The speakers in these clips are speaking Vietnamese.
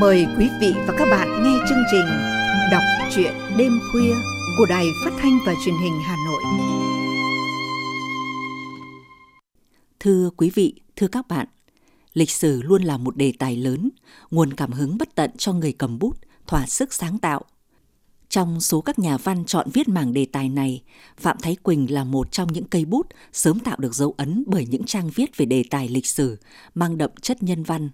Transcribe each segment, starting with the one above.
Mời quý vị và các bạn nghe chương trình Đọc truyện đêm khuya của Đài Phát thanh và Truyền hình Hà Nội. Thưa quý vị, thưa các bạn, lịch sử luôn là một đề tài lớn, nguồn cảm hứng bất tận cho người cầm bút, thỏa sức sáng tạo. Trong số các nhà văn chọn viết mảng đề tài này, Phạm Thái Quỳnh là một trong những cây bút sớm tạo được dấu ấn bởi những trang viết về đề tài lịch sử, mang đậm chất nhân văn.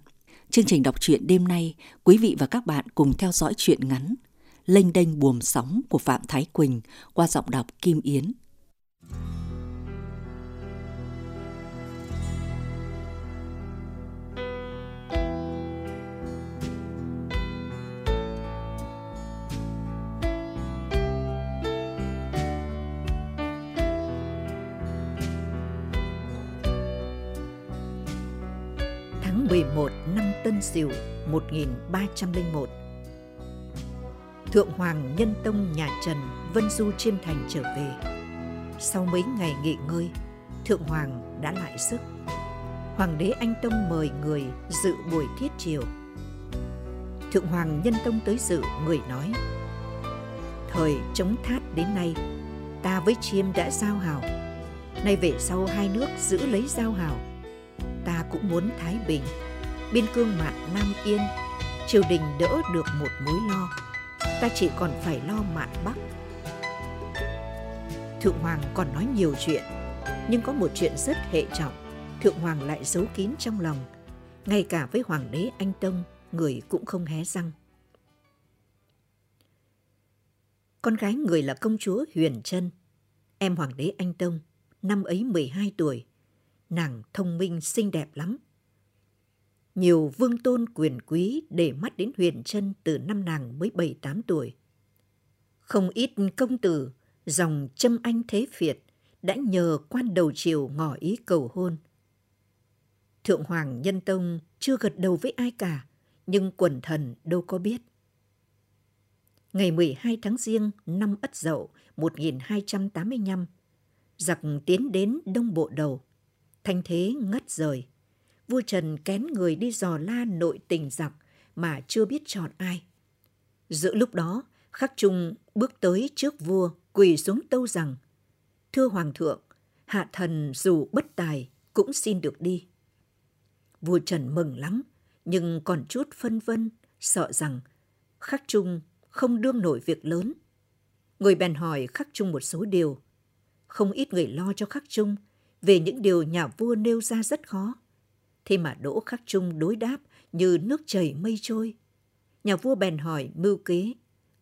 Chương trình đọc truyện đêm nay, quý vị và các bạn cùng theo dõi truyện ngắn Lênh đênh buồm sóng của Phạm Thái Quỳnh qua giọng đọc Kim Yến. Tháng 11 năm Tân Sửu 1301 Thượng Hoàng Nhân Tông nhà Trần Vân Du Chiêm Thành trở về. Sau mấy ngày nghỉ ngơi, Thượng Hoàng đã lại sức. Hoàng đế Anh Tông mời người dự buổi thiết triều. Thượng Hoàng Nhân Tông tới dự, người nói Thời chống thát đến nay, ta với Chiêm đã giao hảo. Nay về sau hai nước giữ lấy giao hảo. Cũng muốn Thái Bình, biên cương mạn Nam Yên, triều đình đỡ được một mối lo ta chỉ còn phải lo mạn Bắc. Thượng Hoàng còn nói nhiều chuyện, nhưng có một chuyện rất hệ trọng, Thượng Hoàng lại giấu kín trong lòng. Ngay cả với Hoàng đế Anh Tông, người cũng không hé răng. Con gái người là công chúa Huyền Trân, em Hoàng đế Anh Tông, năm ấy 12 tuổi. Nàng thông minh xinh đẹp lắm, nhiều vương tôn quyền quý để mắt đến Huyền Trân từ năm nàng mới 7-8 tuổi. Không ít công tử, dòng châm anh thế phiệt đã nhờ quan đầu triều ngỏ ý cầu hôn. Thượng Hoàng Nhân Tông chưa gật đầu với ai cả, nhưng quần thần đâu có biết. Ngày 12 tháng Giêng năm Ất Dậu 1285, giặc tiến đến Đông Bộ Đầu, thanh thế ngất rời vua Trần kén người đi dò la nội tình giặc mà chưa biết chọn ai. Giữa lúc đó, Khắc Trung bước tới trước vua quỳ xuống tâu rằng Thưa Hoàng thượng, hạ thần dù bất tài cũng xin được đi. Vua Trần mừng lắm, nhưng còn chút phân vân, sợ rằng Khắc Trung không đương nổi việc lớn. Người bèn hỏi Khắc Trung một số điều. Không ít người lo cho Khắc Trung về những điều nhà vua nêu ra rất khó. Thế mà Đỗ Khắc Trung đối đáp như nước chảy mây trôi. Nhà vua bèn hỏi mưu kế,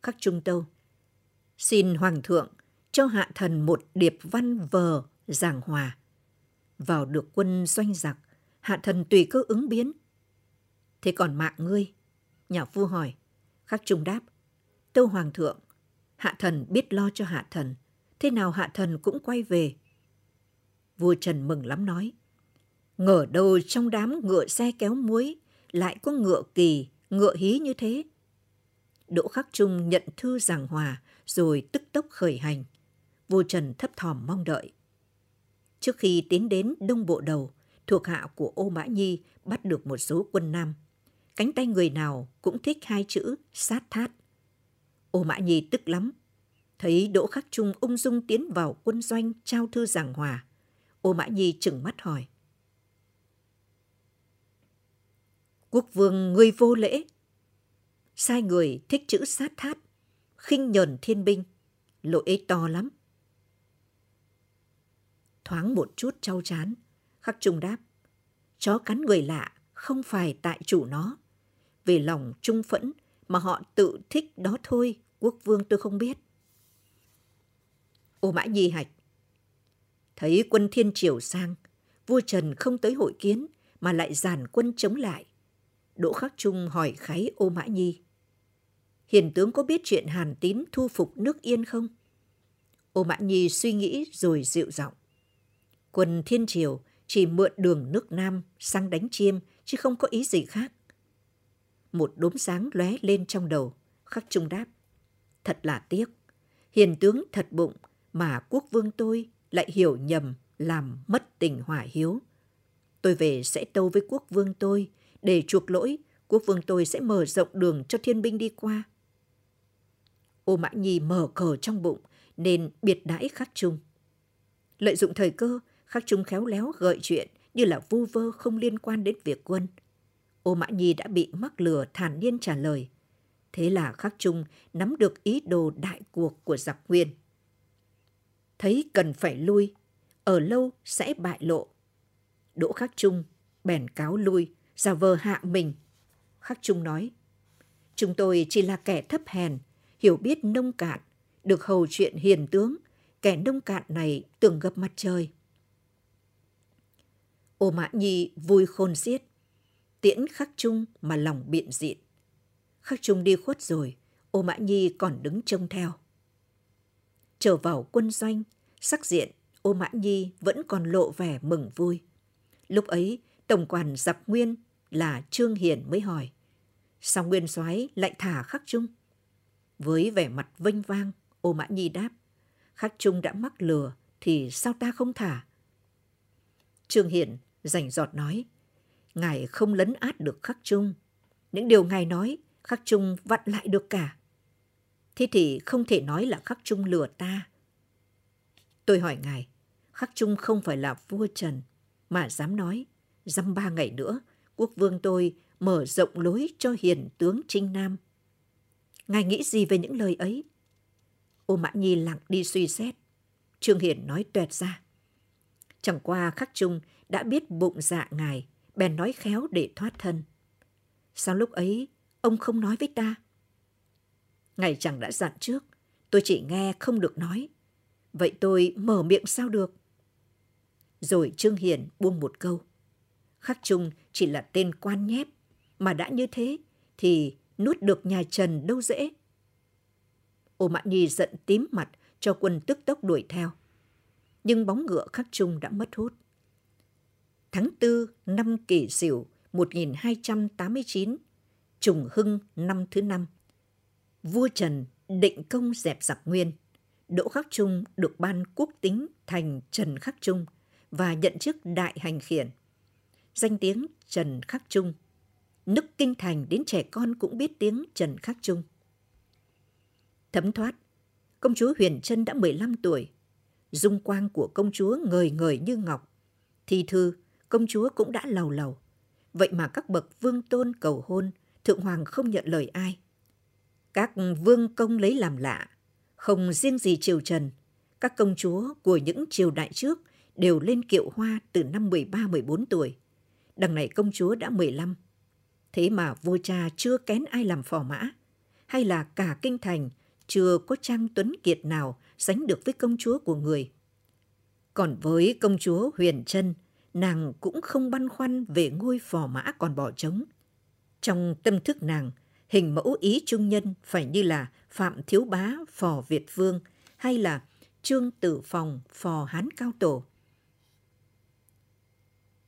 Khắc Trung tâu. Xin Hoàng thượng cho hạ thần một điệp văn vờ giảng hòa. Vào được quân doanh giặc, hạ thần tùy cơ ứng biến. Thế còn mạng ngươi? Nhà vua hỏi. Khắc Trung đáp. Tâu Hoàng thượng, hạ thần biết lo cho hạ thần. Thế nào hạ thần cũng quay về. Vua Trần mừng lắm nói. Ngờ đâu trong đám ngựa xe kéo muối lại có ngựa kỳ, ngựa hí như thế. Đỗ Khắc Trung nhận thư giảng hòa rồi tức tốc khởi hành. Vua Trần thấp thỏm mong đợi. Trước khi tiến đến Đông Bộ Đầu, thuộc hạ của Ô Mã Nhi bắt được một số quân Nam. Cánh tay người nào cũng thích hai chữ sát thát. Ô Mã Nhi tức lắm. Thấy Đỗ Khắc Trung ung dung tiến vào quân doanh trao thư giảng hòa. Ô Mã Nhi chừng mắt hỏi. Quốc vương ngươi vô lễ. Sai người thích chữ sát thát, khinh nhờn thiên binh, lỗi ấy to lắm. Thoáng một chút trau chán, khắc trung đáp. Chó cắn người lạ không phải tại chủ nó. Về lòng trung phẫn mà họ tự thích đó thôi, quốc vương tôi không biết. Ô Mã Nhi Hạch Thấy quân thiên triều sang, vua Trần không tới hội kiến mà lại giàn quân chống lại. Đỗ Khắc Trung hỏi kháy ô Mã Nhi. Hiền tướng có biết chuyện Hàn Tín thu phục nước Yên không? Ô Mã Nhi suy nghĩ rồi dịu giọng. Quân Thiên Triều chỉ mượn đường nước Nam sang đánh chiêm chứ không có ý gì khác. Một đốm sáng lóe lên trong đầu, Khắc Trung đáp. Thật là tiếc. Hiền tướng thật bụng mà quốc vương tôi lại hiểu nhầm làm mất tình hỏa hiếu. Tôi về sẽ tâu với quốc vương tôi để chuộc lỗi quốc vương tôi sẽ mở rộng đường cho thiên binh đi qua. Ô Mã Nhi mở cờ trong bụng nên biệt đãi khắc trung. Lợi dụng thời cơ, khắc trung khéo léo gợi chuyện như là vu vơ không liên quan đến việc quân. Ô Mã Nhi đã bị mắc lừa thản nhiên trả lời. Thế là khắc trung nắm được ý đồ đại cuộc của giặc nguyên. Thấy cần phải lui, ở lâu sẽ bại lộ. Đỗ khắc trung bèn cáo lui, giả vờ hạ mình. Khắc trung nói, chúng tôi chỉ là kẻ thấp hèn, hiểu biết nông cạn, được hầu chuyện hiền tướng, kẻ nông cạn này tưởng gặp mặt trời. Ô Mã Nhi vui khôn xiết, tiễn khắc trung mà lòng biện diện. Khắc trung đi khuất rồi, ô Mã Nhi còn đứng trông theo. Trở vào quân doanh, sắc diện ô Mã Nhi vẫn còn lộ vẻ mừng vui. Lúc ấy, tổng quản giặc nguyên là Trương Hiển mới hỏi. Sao nguyên soái lại thả khắc trung? Với vẻ mặt vênh vang, ô Mã Nhi đáp. Khắc trung đã mắc lừa, thì sao ta không thả? Trương Hiển rảnh giọt nói. Ngài không lấn át được khắc trung. Những điều ngài nói, khắc trung vặn lại được cả. Thế thì không thể nói là khắc trung lừa ta. Tôi hỏi ngài, khắc trung không phải là vua Trần, mà dám nói, dăm ba ngày nữa, quốc vương tôi mở rộng lối cho hiền tướng Trinh Nam. Ngài nghĩ gì về những lời ấy? Ô Mã Nhi lặng đi suy xét. Trương Hiển nói tuẹt ra. Chẳng qua khắc trung đã biết bụng dạ ngài, bèn nói khéo để thoát thân. Sao lúc ấy ông không nói với ta? Ngài chẳng đã dặn trước, tôi chỉ nghe không được nói. Vậy tôi mở miệng sao được? Rồi Trương Hiền buông một câu. Khắc Trung chỉ là tên quan nhép, mà đã như thế thì nuốt được nhà Trần đâu dễ. Ô Mã Nhi giận tím mặt cho quân tức tốc đuổi theo. Nhưng bóng ngựa Khắc Trung đã mất hút. Tháng 4 năm kỷ sửu 1289, trùng hưng năm thứ năm. Vua Trần định công dẹp giặc nguyên. Đỗ Khắc Trung được ban quốc tính thành Trần Khắc Trung và nhận chức đại hành khiển. Danh tiếng Trần Khắc Trung. Nức kinh thành đến trẻ con cũng biết tiếng Trần Khắc Trung. Thấm thoát, công chúa Huyền Trân đã 15 tuổi. Dung quang của công chúa ngời ngời như ngọc. Thi thư, công chúa cũng đã lầu lầu. Vậy mà các bậc vương tôn cầu hôn, thượng hoàng không nhận lời ai. Các vương công lấy làm lạ, không riêng gì triều Trần, các công chúa của những triều đại trước đều lên kiệu hoa từ năm 13-14 tuổi. Đằng này công chúa đã 15. Thế mà vua cha chưa kén ai làm phò mã, hay là cả kinh thành chưa có trang tuấn kiệt nào sánh được với công chúa của người. Còn với công chúa Huyền Trân, nàng cũng không băn khoăn về ngôi phò mã còn bỏ trống. Trong tâm thức nàng, hình mẫu ý trung nhân phải như là Phạm Thiếu Bá, phò Việt Vương hay là Trương Tử Phòng, phò Hán Cao Tổ.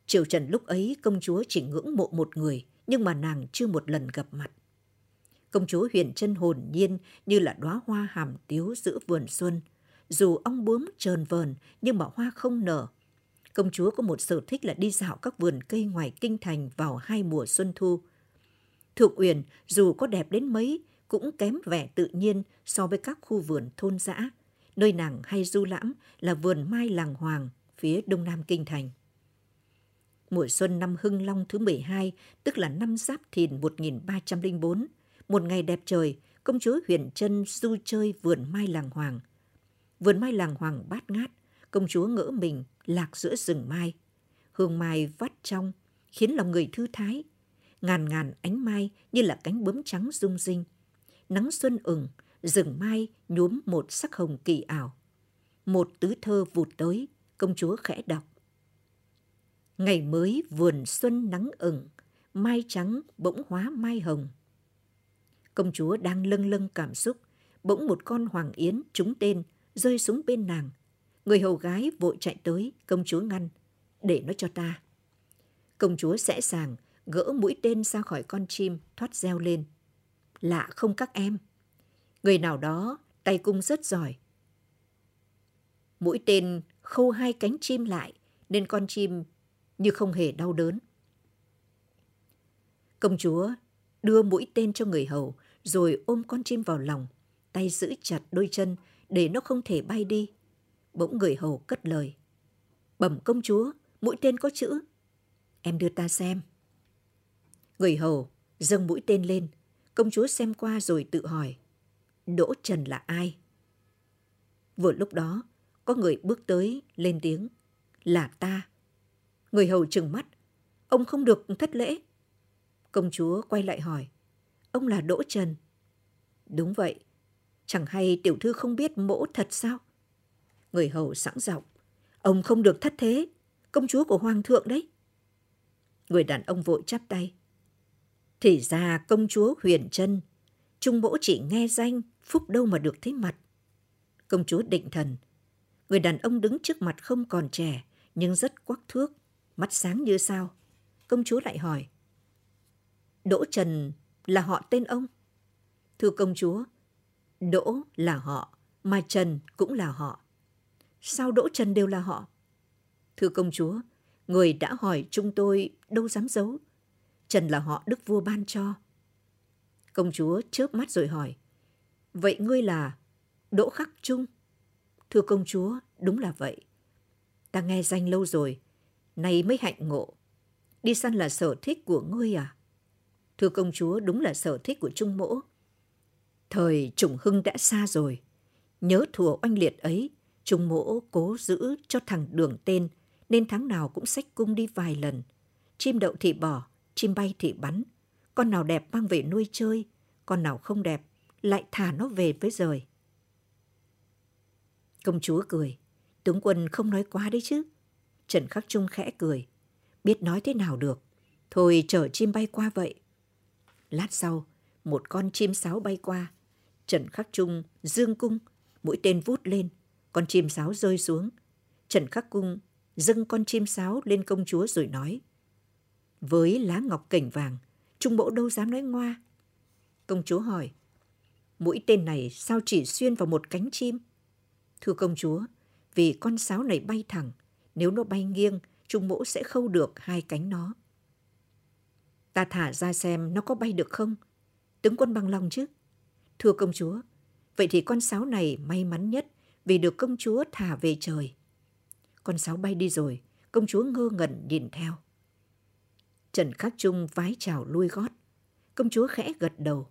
Triều Trần lúc ấy công chúa chỉ ngưỡng mộ một người, nhưng mà nàng chưa một lần gặp mặt. Công chúa huyền chân hồn nhiên như là đóa hoa hàm tiếu giữa vườn xuân. Dù ong bướm trờn vờn, nhưng mà hoa không nở. Công chúa có một sở thích là đi dạo các vườn cây ngoài kinh thành vào hai mùa xuân thu. Thượng Uyển dù có đẹp đến mấy cũng kém vẻ tự nhiên so với các khu vườn thôn dã. Nơi nàng hay du lãm là vườn mai làng Hoàng phía đông nam kinh thành. Mùa xuân năm Hưng Long thứ 12, tức là năm Giáp Thìn 1304, một ngày đẹp trời, công chúa Huyền Trân du chơi vườn mai làng Hoàng. Vườn mai làng Hoàng bát ngát, công chúa ngỡ mình lạc giữa rừng mai. Hương mai vắt trong, khiến lòng người thư thái. Ngàn ngàn ánh mai như là cánh bướm trắng rung rinh. Nắng xuân ửng, rừng mai nhuốm một sắc hồng kỳ ảo. Một tứ thơ vụt tới, công chúa khẽ đọc. Ngày mới vườn xuân nắng ửng, mai trắng bỗng hóa mai hồng. Công chúa đang lâng lâng cảm xúc, bỗng một con hoàng yến trúng tên rơi xuống bên nàng. Người hầu gái vội chạy tới, công chúa ngăn, để nó cho ta. Công chúa sẽ sàng, gỡ mũi tên ra khỏi con chim, thoát reo lên. Lạ không các em? Người nào đó tay cung rất giỏi. Mũi tên khâu hai cánh chim lại, nên con chim như không hề đau đớn. Công chúa đưa mũi tên cho người hầu, rồi ôm con chim vào lòng, tay giữ chặt đôi chân để nó không thể bay đi. Bỗng người hầu cất lời. Bẩm công chúa, mũi tên có chữ. Em đưa ta xem. Người hầu dâng mũi tên lên, công chúa xem qua rồi tự hỏi. Đỗ Trần là ai? Vừa lúc đó, có người bước tới, lên tiếng. Là ta. Người hầu trừng mắt. Ông không được thất lễ. Công chúa quay lại hỏi. Ông là Đỗ Trần. Đúng vậy. Chẳng hay tiểu thư không biết mỗ thật sao? Người hầu sẵn giọng. Ông không được thất thế. Công chúa của hoàng thượng đấy. Người đàn ông vội chắp tay. Thì ra công chúa huyền chân. Trung mỗ chỉ nghe danh, phúc đâu mà được thấy mặt. Công chúa định thần. Người đàn ông đứng trước mặt không còn trẻ, nhưng rất quắc thước, mắt sáng như sao. Công chúa lại hỏi. Đỗ Trần là họ tên ông? Thưa công chúa, Đỗ là họ, mà Trần cũng là họ. Sao Đỗ Trần đều là họ? Thưa công chúa, người đã hỏi chúng tôi đâu dám giấu. Trần là họ đức vua ban cho. Công chúa chớp mắt rồi hỏi. Vậy ngươi là Đỗ Khắc Trung? Thưa công chúa, đúng là vậy. Ta nghe danh lâu rồi, nay mới hạnh ngộ. Đi săn là sở thích của ngươi à? Thưa công chúa, đúng là sở thích của Trung Mỗ. Thời Trùng Hưng đã xa rồi. Nhớ thùa oanh liệt ấy, Trung Mỗ cố giữ cho thằng đường tên, nên tháng nào cũng xách cung đi vài lần. Chim đậu thì bỏ, chim bay thì bắn. Con nào đẹp mang về nuôi chơi, con nào không đẹp lại thả nó về với rời. Công chúa cười. Tướng quân không nói quá đấy chứ. Trần Khắc Trung khẽ cười. Biết nói thế nào được. Thôi chở chim bay qua vậy. Lát sau, một con chim sáo bay qua. Trần Khắc Trung dương cung, mũi tên vút lên. Con chim sáo rơi xuống. Trần Khắc Cung dâng con chim sáo lên công chúa rồi nói. Với lá ngọc cảnh vàng, Trung Bộ đâu dám nói ngoa. Công chúa hỏi, mũi tên này sao chỉ xuyên vào một cánh chim? Thưa công chúa, vì con sáo này bay thẳng, nếu nó bay nghiêng, Trung Mỗ sẽ khâu được hai cánh nó. Ta thả ra xem nó có bay được không? Tướng quân bằng lòng chứ? Thưa công chúa, vậy thì con sáo này may mắn nhất vì được công chúa thả về trời. Con sáo bay đi rồi, công chúa ngơ ngẩn nhìn theo. Trần Khắc Trung vái chào lui gót. Công chúa khẽ gật đầu.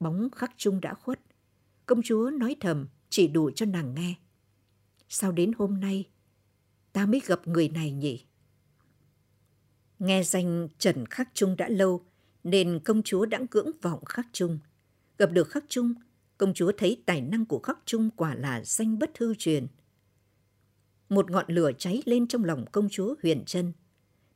Bóng Khắc Trung đã khuất. Công chúa nói thầm chỉ đủ cho nàng nghe. Sao đến hôm nay ta mới gặp người này nhỉ? Nghe danh Trần Khắc Trung đã lâu nên công chúa đã cưỡng vọng Khắc Trung. Gặp được Khắc Trung, công chúa thấy tài năng của Khắc Trung quả là danh bất hư truyền. Một ngọn lửa cháy lên trong lòng công chúa Huyền Trân.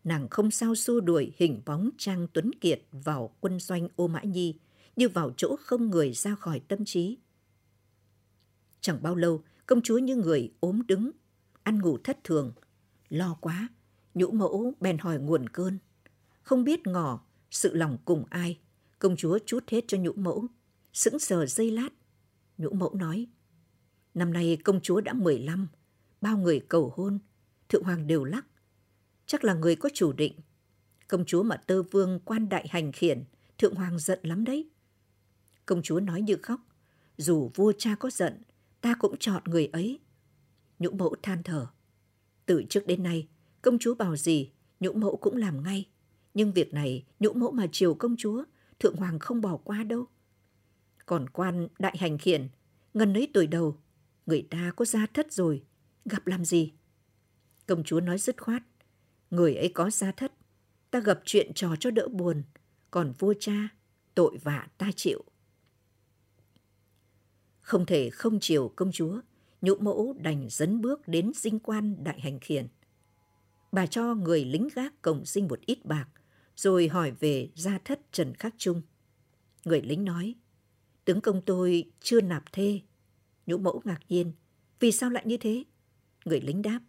Nàng không sao xua đuổi hình bóng Trang Tuấn Kiệt vào quân doanh Ô Mã Nhi, như vào chỗ không người ra khỏi tâm trí. Chẳng bao lâu, công chúa như người ốm đứng, ăn ngủ thất thường. Lo quá, nhũ mẫu bèn hỏi nguồn cơn. Không biết ngỏ, sự lòng cùng ai, công chúa chút hết cho nhũ mẫu. Sững sờ dây lát, nhũ mẫu nói. Năm nay công chúa đã 15, bao người cầu hôn, thượng hoàng đều lắc. Chắc là người có chủ định. Công chúa mà tơ vương quan đại hành khiển, thượng hoàng giận lắm đấy. Công chúa nói như khóc, dù vua cha có giận, ta cũng chọn người ấy. Nhũ mẫu than thở. Từ trước đến nay, công chúa bảo gì, nhũ mẫu cũng làm ngay. Nhưng việc này, nhũ mẫu mà chiều công chúa, thượng hoàng không bỏ qua đâu. Còn quan đại hành khiển, ngần ấy tuổi đầu, người ta có gia thất rồi, gặp làm gì? Công chúa nói dứt khoát, người ấy có gia thất, ta gặp chuyện trò cho đỡ buồn, còn vua cha, tội vạ ta chịu. Không thể không chiều công chúa, nhũ mẫu đành dấn bước đến dinh quan đại hành khiển. Bà cho người lính gác cổng dinh một ít bạc, rồi hỏi về gia thất Trần Khắc Trung. Người lính nói, tướng công tôi chưa nạp thê. Nhũ mẫu ngạc nhiên, vì sao lại như thế? Người lính đáp,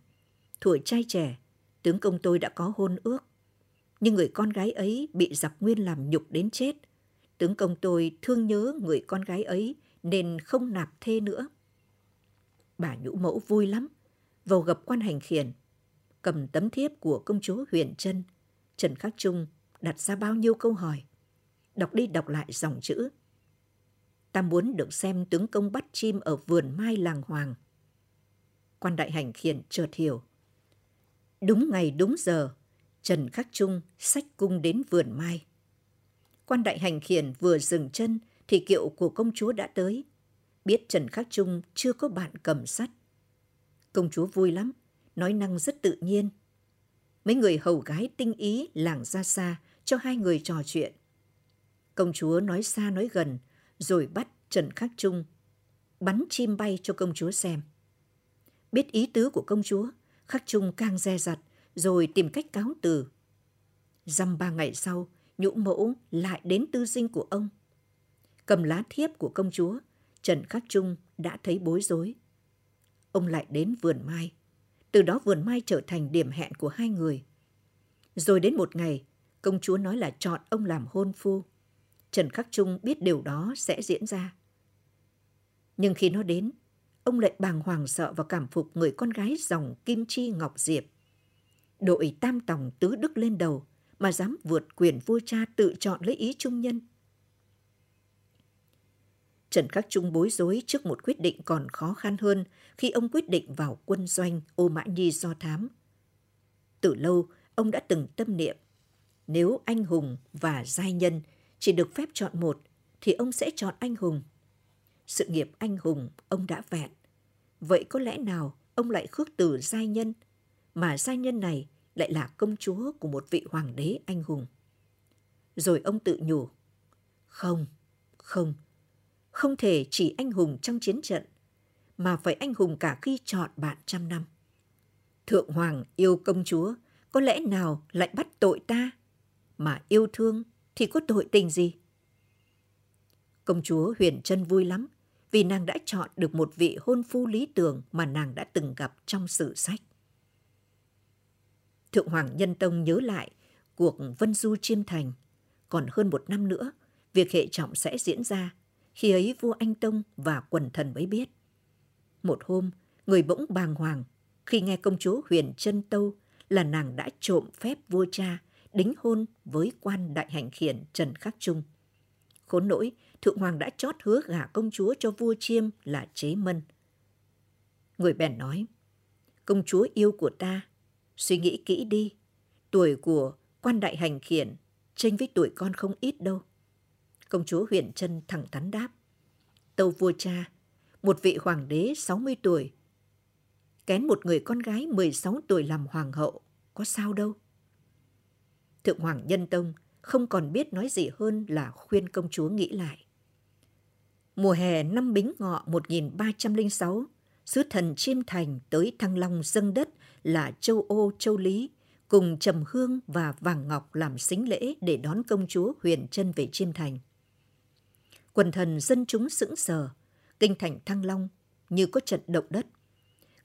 tuổi trai trẻ, tướng công tôi đã có hôn ước. Nhưng người con gái ấy bị giặc nguyên làm nhục đến chết. Tướng công tôi thương nhớ người con gái ấy nên không nạp thê nữa. Bà nhũ mẫu vui lắm, vào gặp quan hành khiển, cầm tấm thiếp của công chúa Huyền Trân, Trần Khắc Trung đặt ra bao nhiêu câu hỏi. đọc đi đọc lại dòng chữ. Ta muốn được xem tướng công bắt chim ở vườn mai làng Hoàng. Quan đại hành khiển chợt hiểu. Đúng ngày đúng giờ, Trần Khắc Trung sách cung đến vườn mai. Quan đại hành khiển vừa dừng chân thì kiệu của công chúa đã tới. Biết Trần Khắc Trung chưa có bạn cầm sắt. Công chúa vui lắm, nói năng rất tự nhiên. Mấy người hầu gái tinh ý làng ra xa cho hai người trò chuyện. Công chúa nói xa nói gần, rồi bắt Trần Khắc Trung bắn chim bay cho công chúa xem. Biết ý tứ của công chúa, Khắc Trung càng dè dặt, rồi tìm cách cáo từ. Dăm ba ngày sau, nhũ mẫu lại đến tư dinh của ông. Cầm lá thiếp của công chúa, Trần Khắc Trung đã thấy bối rối. Ông lại đến vườn mai. Từ đó vườn mai trở thành điểm hẹn của hai người. Rồi đến một ngày, công chúa nói là chọn ông làm hôn phu. Trần Khắc Trung biết điều đó sẽ diễn ra. Nhưng khi nó đến, ông lại bàng hoàng sợ và cảm phục người con gái dòng Kim Chi Ngọc Diệp. Đội tam tòng tứ đức lên đầu mà dám vượt quyền vua cha tự chọn lấy ý trung nhân. Trần Khắc Trung bối rối trước một quyết định còn khó khăn hơn khi ông quyết định vào quân doanh Ô Mã Nhi do thám. Từ lâu, ông đã từng tâm niệm, nếu anh hùng và giai nhân chỉ được phép chọn một, thì ông sẽ chọn anh hùng. Sự nghiệp anh hùng ông đã vẹn. Vậy có lẽ nào ông lại khước từ giai nhân, mà giai nhân này lại là công chúa của một vị hoàng đế anh hùng. Rồi ông tự nhủ, không, không, không thể chỉ anh hùng trong chiến trận, mà phải anh hùng cả khi chọn bạn trăm năm. Thượng Hoàng yêu công chúa, có lẽ nào lại bắt tội ta? Mà yêu thương thì có tội tình gì? Công chúa Huyền Trân vui lắm vì nàng đã chọn được một vị hôn phu lý tưởng mà nàng đã từng gặp trong sử sách. Thượng Hoàng Nhân Tông nhớ lại cuộc Vân Du Chiêm Thành. Còn hơn một năm nữa, việc hệ trọng sẽ diễn ra. Khi ấy vua Anh Tông và quần thần mới biết. Một hôm, người bỗng bàng hoàng khi nghe công chúa Huyền Trân Tâu là nàng đã trộm phép vua cha đính hôn với quan đại hành khiển Trần Khắc Trung. Khốn nỗi, Thượng Hoàng đã chót hứa gả công chúa cho vua Chiêm là Chế Mân. Người bèn nói, công chúa yêu của ta, suy nghĩ kỹ đi, tuổi của quan đại hành khiển tranh với tuổi con không ít đâu. Công chúa huyền chân thẳng thắn đáp, tâu vua cha, một vị hoàng đế 60 tuổi, kén một người con gái 16 tuổi làm hoàng hậu, có sao đâu. Thượng Hoàng Nhân Tông không còn biết nói gì hơn là khuyên công chúa nghĩ lại. Mùa hè năm Bính Ngọ 1306, sứ thần Chiêm Thành tới Thăng Long dâng đất là châu Ô Châu Lý, cùng Trầm Hương và Vàng Ngọc làm xính lễ để đón công chúa Huyền chân về Chiêm Thành. Quần thần dân chúng sững sờ, kinh thành Thăng Long như có trận động đất.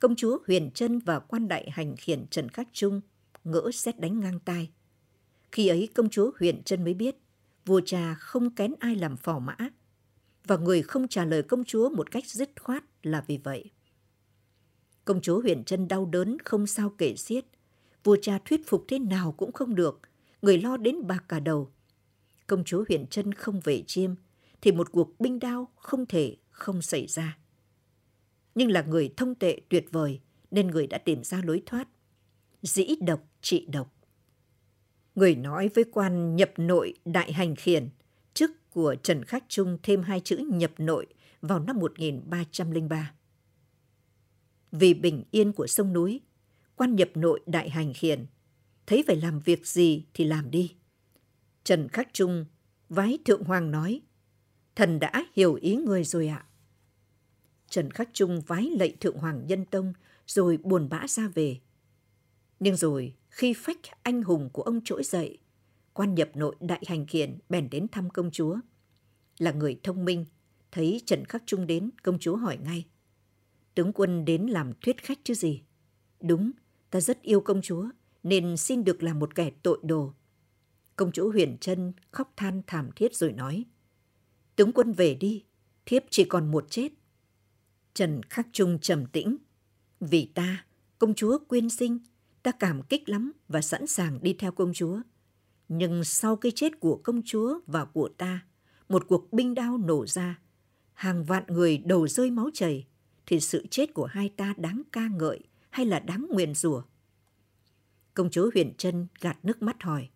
Công chúa Huyền chân và quan đại hành khiển Trần Khắc Trung ngỡ xét đánh ngang tai. Khi ấy công chúa Huyền chân mới biết, vua cha không kén ai làm phò mã, và người không trả lời công chúa một cách dứt khoát là vì vậy. Công chúa Huyền chân đau đớn không sao kể xiết. Vua cha thuyết phục thế nào cũng không được, người lo đến bạc cả đầu. Công chúa Huyền chân không về chiêm, thì một cuộc binh đao không thể không xảy ra. Nhưng là người thông tệ tuyệt vời, nên người đã tìm ra lối thoát. Dĩ độc trị độc. Người nói với quan nhập nội đại hành khiển, chức của Trần Khắc Trung thêm hai chữ nhập nội vào năm 1303. Vì bình yên của sông núi, quan nhập nội đại hành khiển, thấy phải làm việc gì thì làm đi. Trần Khắc Trung vái Thượng Hoàng nói, thần đã hiểu ý người rồi ạ. Trần Khắc Trung vái lạy Thượng Hoàng Nhân Tông rồi buồn bã ra về. Nhưng rồi khi phách anh hùng của ông trỗi dậy, quan nhập nội đại hành khiển bèn đến thăm công chúa. Là người thông minh, thấy Trần Khắc Trung đến, công chúa hỏi ngay. Tướng quân đến làm thuyết khách chứ gì? Đúng, ta rất yêu công chúa, nên xin được làm một kẻ tội đồ. Công chúa huyền chân khóc than thảm thiết rồi nói. Tướng quân về đi, thiếp chỉ còn một chết. Trần Khắc Trung trầm tĩnh. Vì ta, công chúa quyên sinh, ta cảm kích lắm và sẵn sàng đi theo công chúa. Nhưng sau cái chết của công chúa và của ta, một cuộc binh đao nổ ra, hàng vạn người đầu rơi máu chảy, thì sự chết của hai ta đáng ca ngợi hay là đáng nguyền rủa? Công chúa Huyền Trân gạt nước mắt hỏi.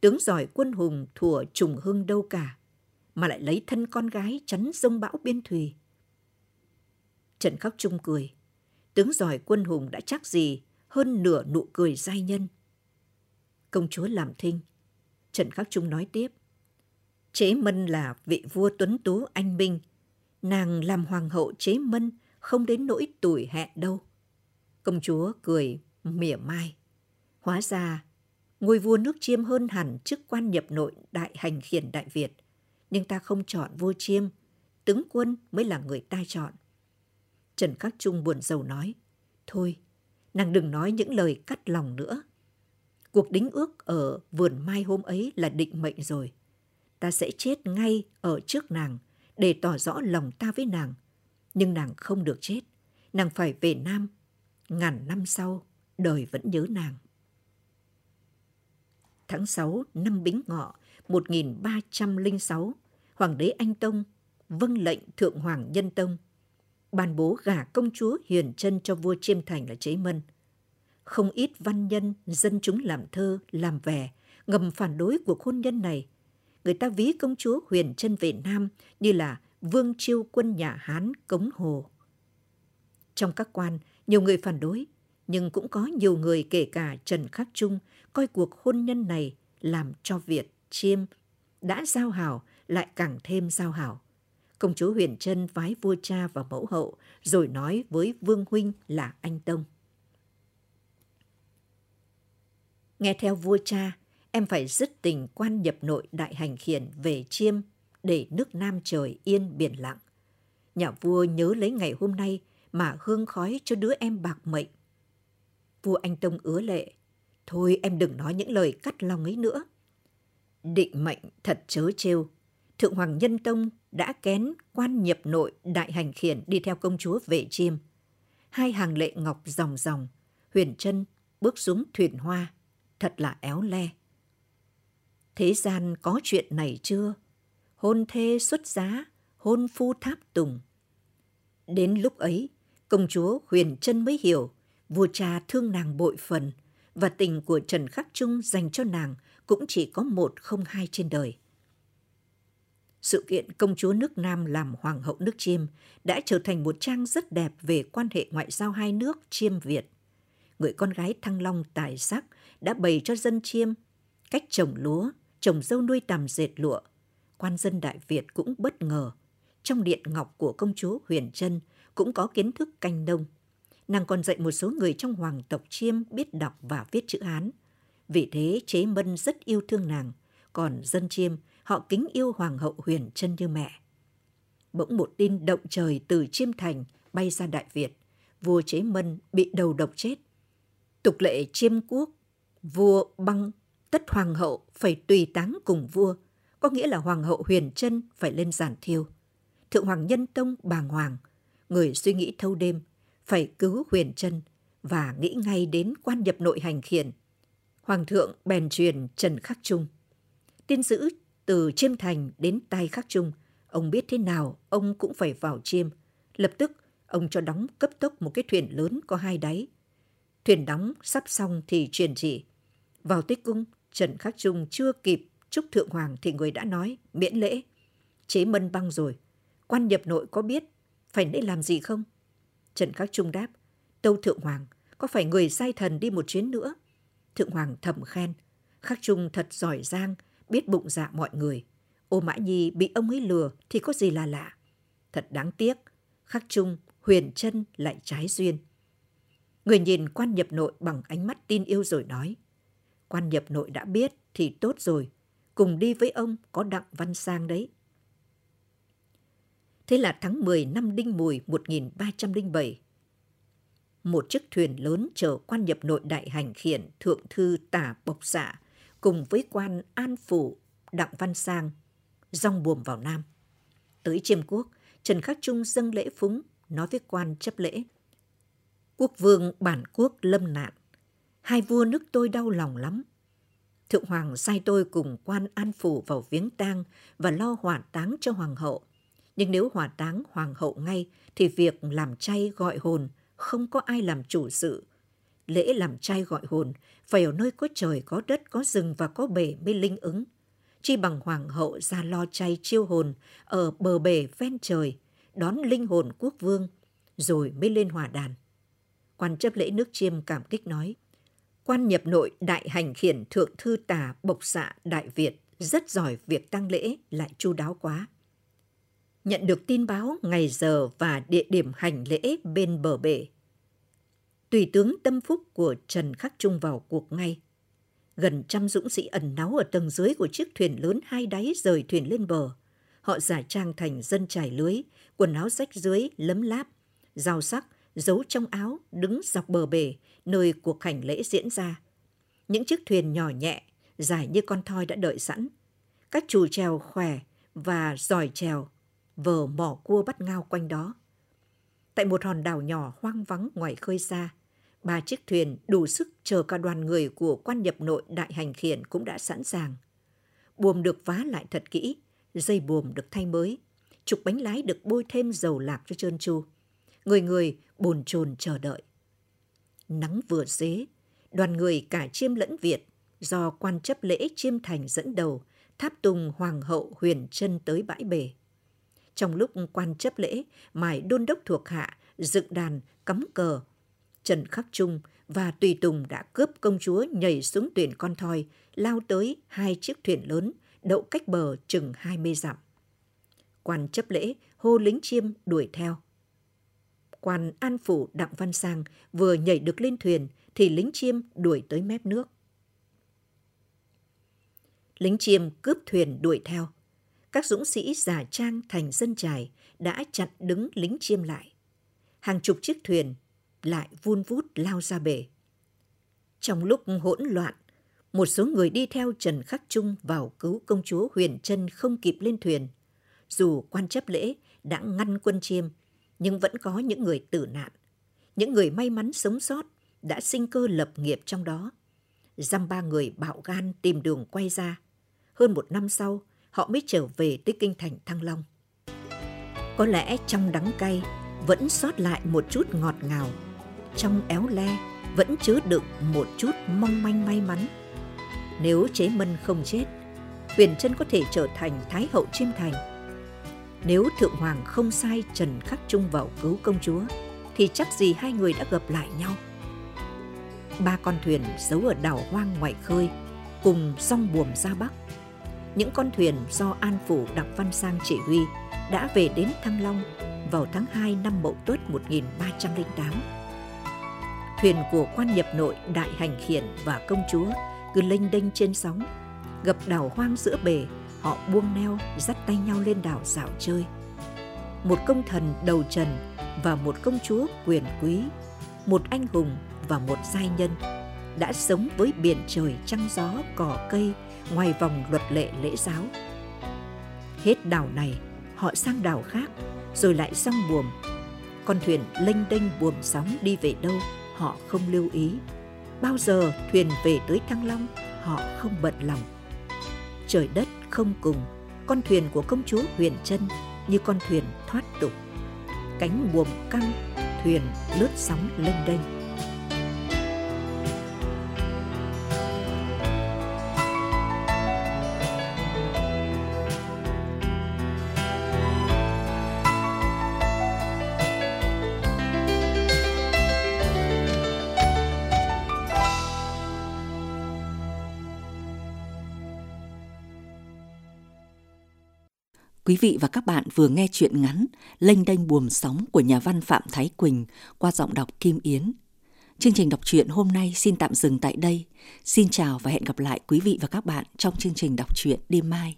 Tướng giỏi quân hùng thủa trùng hưng đâu cả, mà lại lấy thân con gái chắn sông bão biên thùy. Trần Khắc Trung cười. Tướng giỏi quân hùng đã chắc gì hơn nửa nụ cười giai nhân. Công chúa làm thinh. Trần Khắc Trung nói tiếp. Chế Mân là vị vua tuấn tú anh minh. Nàng làm hoàng hậu chế Mân không đến nỗi tuổi hẹn đâu. Công chúa cười mỉa mai. Hóa ra, ngôi vua nước chiêm hơn hẳn chức quan nhập nội đại hành khiển Đại Việt. Nhưng ta không chọn vua chiêm, tướng quân mới là người ta chọn. Trần Khắc Trung buồn rầu nói, thôi, nàng đừng nói những lời cắt lòng nữa. Cuộc đính ước ở vườn mai hôm ấy là định mệnh rồi. Ta sẽ chết ngay ở trước nàng để tỏ rõ lòng ta với nàng. Nhưng nàng không được chết. Nàng phải về Nam. Ngàn năm sau, đời vẫn nhớ nàng. Tháng 6 năm Bính Ngọ 1306, Hoàng đế Anh Tông vâng lệnh Thượng Hoàng Nhân Tông ban bố gả công chúa Hiền Trân cho vua Chiêm Thành là Chế Mân. Không ít văn nhân, dân chúng làm thơ, làm vẻ, ngầm phản đối cuộc hôn nhân này. Người ta ví công chúa Huyền Trân về Nam như là vương chiêu quân nhà Hán Cống Hồ. Trong các quan, nhiều người phản đối, nhưng cũng có nhiều người kể cả Trần Khắc Trung coi cuộc hôn nhân này làm cho Việt, Chiêm đã giao hảo lại càng thêm giao hảo. Công chúa Huyền Trân vái vua cha và mẫu hậu, rồi nói với Vương Huynh là anh Tông. Nghe theo vua cha, em phải dứt tình quan nhập nội đại hành khiển về chiêm để nước Nam trời yên biển lặng. Nhà vua nhớ lấy ngày hôm nay mà hương khói cho đứa em bạc mệnh. Vua Anh Tông ứa lệ, thôi em đừng nói những lời cắt lòng ấy nữa. Định mệnh thật chớ trêu, Thượng Hoàng Nhân Tông đã kén quan nhập nội đại hành khiển đi theo công chúa về chiêm. Hai hàng lệ ngọc ròng ròng, huyền chân bước xuống thuyền hoa, thật là éo le. Thế gian có chuyện này chưa? Hôn thê xuất giá, hôn phu tháp tùng. Đến lúc ấy, công chúa huyền chân mới hiểu vua cha thương nàng bội phần và tình của Trần Khắc Trung dành cho nàng cũng chỉ có một không hai trên đời sự kiện công chúa nước Nam làm hoàng hậu nước Chiêm đã trở thành một trang rất đẹp về quan hệ ngoại giao hai nước Chiêm Việt. Người con gái Thăng Long tài sắc đã bày cho dân Chiêm cách trồng lúa, trồng dâu nuôi tằm dệt lụa. Quan dân Đại Việt cũng bất ngờ. Trong điện ngọc của công chúa Huyền Trân cũng có kiến thức canh nông. Nàng còn dạy một số người trong hoàng tộc Chiêm biết đọc và viết chữ Hán. Vì thế Chế Mân rất yêu thương nàng, còn dân Chiêm họ kính yêu Hoàng hậu huyền chân như mẹ. Bỗng một tin động trời từ Chiêm Thành bay ra Đại Việt, vua Chế Mân bị đầu độc chết. Tục lệ chiêm quốc, vua băng tất hoàng hậu phải tùy táng cùng vua, có nghĩa là hoàng hậu huyền chân phải lên giàn thiêu. Thượng hoàng nhân tông bàng hoàng, người suy nghĩ thâu đêm, phải cứu huyền chân và nghĩ ngay đến quan nhập nội hành khiển. Hoàng thượng bèn truyền Trần Khắc Trung. Tin giữ từ Chiêm Thành đến Tai Khắc Trung, ông biết thế nào ông cũng phải vào Chiêm. Lập tức, ông cho đóng cấp tốc một cái thuyền lớn có hai đáy. Thuyền đóng sắp xong thì truyền chỉ. Vào Tích Cung, Trần Khắc Trung chưa kịp chúc Thượng Hoàng thì người đã nói miễn lễ. Chế mân băng rồi. Quan nhập nội có biết phải nên làm gì không? Trần Khắc Trung đáp, Tâu Thượng Hoàng, có phải người sai thần đi một chuyến nữa? Thượng Hoàng thầm khen, Khắc Trung thật giỏi giang, biết bụng dạ mọi người. Ô Mã Nhi bị ông ấy lừa thì có gì là lạ. Thật đáng tiếc, khắc chung, huyền chân lại trái duyên. Người nhìn quan nhập nội bằng ánh mắt tin yêu rồi nói. Quan nhập nội đã biết thì tốt rồi, cùng đi với ông có đặng văn sang đấy. Thế là tháng 10 năm Đinh Mùi 1307, một chiếc thuyền lớn chở quan nhập nội đại hành khiển thượng thư tả bộc xạ cùng với quan An Phủ Đặng Văn Sang, rong buồm vào Nam. Tới Chiêm Quốc, Trần Khắc Trung dâng lễ phúng, nói với quan chấp lễ. Quốc vương bản quốc lâm nạn, hai vua nước tôi đau lòng lắm. Thượng Hoàng sai tôi cùng quan an phủ vào viếng tang và lo hỏa táng cho Hoàng hậu. Nhưng nếu hỏa táng Hoàng hậu ngay thì việc làm chay gọi hồn không có ai làm chủ sự. Lễ làm chay gọi hồn phải ở nơi có trời, có đất, có rừng và có bể mới linh ứng. Chi bằng Hoàng hậu ra lo chay chiêu hồn ở bờ bể ven trời, đón linh hồn quốc vương, rồi mới lên hòa đàn. Quan chấp lễ nước chiêm cảm kích nói, quan nhập nội đại hành khiển thượng thư tả bộc xạ đại Việt rất giỏi việc tăng lễ lại chu đáo quá. Nhận được tin báo ngày giờ và địa điểm hành lễ bên bờ bể. Tùy tướng tâm phúc của Trần Khắc Trung vào cuộc ngay. Gần trăm dũng sĩ ẩn náu ở tầng dưới của chiếc thuyền lớn hai đáy rời thuyền lên bờ. Họ giả trang thành dân trải lưới, quần áo rách dưới, lấm láp, dao sắc, giấu trong áo, đứng dọc bờ bể, nơi cuộc hành lễ diễn ra. Những chiếc thuyền nhỏ nhẹ, dài như con thoi đã đợi sẵn. Các chủ trèo khỏe và giỏi trèo, vờ mỏ cua bắt ngao quanh đó. Tại một hòn đảo nhỏ hoang vắng ngoài khơi xa, ba chiếc thuyền đủ sức chờ cả đoàn người của quan nhập nội đại hành khiển cũng đã sẵn sàng. Buồm được vá lại thật kỹ, dây buồm được thay mới, trục bánh lái được bôi thêm dầu lạc cho trơn tru. Người người bồn chồn chờ đợi. Nắng vừa dế, đoàn người cả chiêm lẫn Việt do quan chấp lễ chiêm thành dẫn đầu tháp tùng hoàng hậu huyền chân tới bãi bể. Trong lúc quan chấp lễ, mải đôn đốc thuộc hạ, dựng đàn, cắm cờ, Trần Khắc Trung và Tùy Tùng đã cướp công chúa nhảy xuống tuyển con thoi, lao tới hai chiếc thuyền lớn, đậu cách bờ chừng 20 dặm. Quan chấp lễ hô lính chiêm đuổi theo. Quan an phủ Đặng Văn Sang vừa nhảy được lên thuyền thì lính chiêm đuổi tới mép nước. Lính chiêm cướp thuyền đuổi theo. Các dũng sĩ giả trang thành dân trài đã chặn đứng lính chiêm lại. Hàng chục chiếc thuyền lại vun vút lao ra bể. Trong lúc hỗn loạn, một số người đi theo Trần Khắc Trung vào cứu công chúa Huyền Trân không kịp lên thuyền. Dù quan chấp lễ đã ngăn quân chiêm, nhưng vẫn có những người tử nạn. Những người may mắn sống sót đã sinh cơ lập nghiệp trong đó. Dăm ba người bạo gan tìm đường quay ra. Hơn một năm sau, họ mới trở về tới kinh thành Thăng Long. Có lẽ trong đắng cay vẫn sót lại một chút ngọt ngào trong éo le vẫn chứa đựng một chút mong manh may mắn. Nếu chế mân không chết, Huyền Trân có thể trở thành Thái hậu chiêm thành. Nếu Thượng Hoàng không sai Trần Khắc Trung vào cứu công chúa, thì chắc gì hai người đã gặp lại nhau. Ba con thuyền giấu ở đảo hoang ngoài khơi, cùng song buồm ra Bắc. Những con thuyền do An Phủ Đặng Văn Sang chỉ huy đã về đến Thăng Long vào tháng 2 năm Mậu Tuất 1308 thuyền của quan nhập nội đại hành khiển và công chúa cứ lênh đênh trên sóng. Gặp đảo hoang giữa bể, họ buông neo, dắt tay nhau lên đảo dạo chơi. Một công thần đầu trần và một công chúa quyền quý, một anh hùng và một giai nhân đã sống với biển trời trăng gió, cỏ cây ngoài vòng luật lệ lễ giáo. Hết đảo này, họ sang đảo khác, rồi lại sang buồm. Con thuyền lênh đênh buồm sóng đi về đâu? Họ không lưu ý. Bao giờ thuyền về tới thăng long, họ không bận lòng. Trời đất không cùng, con thuyền của công chúa huyền Trân như con thuyền thoát tục. Cánh buồm căng, thuyền lướt sóng lênh đênh. Quý vị và các bạn vừa nghe chuyện ngắn Lênh đênh buồm sóng của nhà văn Phạm Thái Quỳnh qua giọng đọc Kim Yến. Chương trình đọc truyện hôm nay xin tạm dừng tại đây. Xin chào và hẹn gặp lại quý vị và các bạn trong chương trình đọc truyện đêm mai.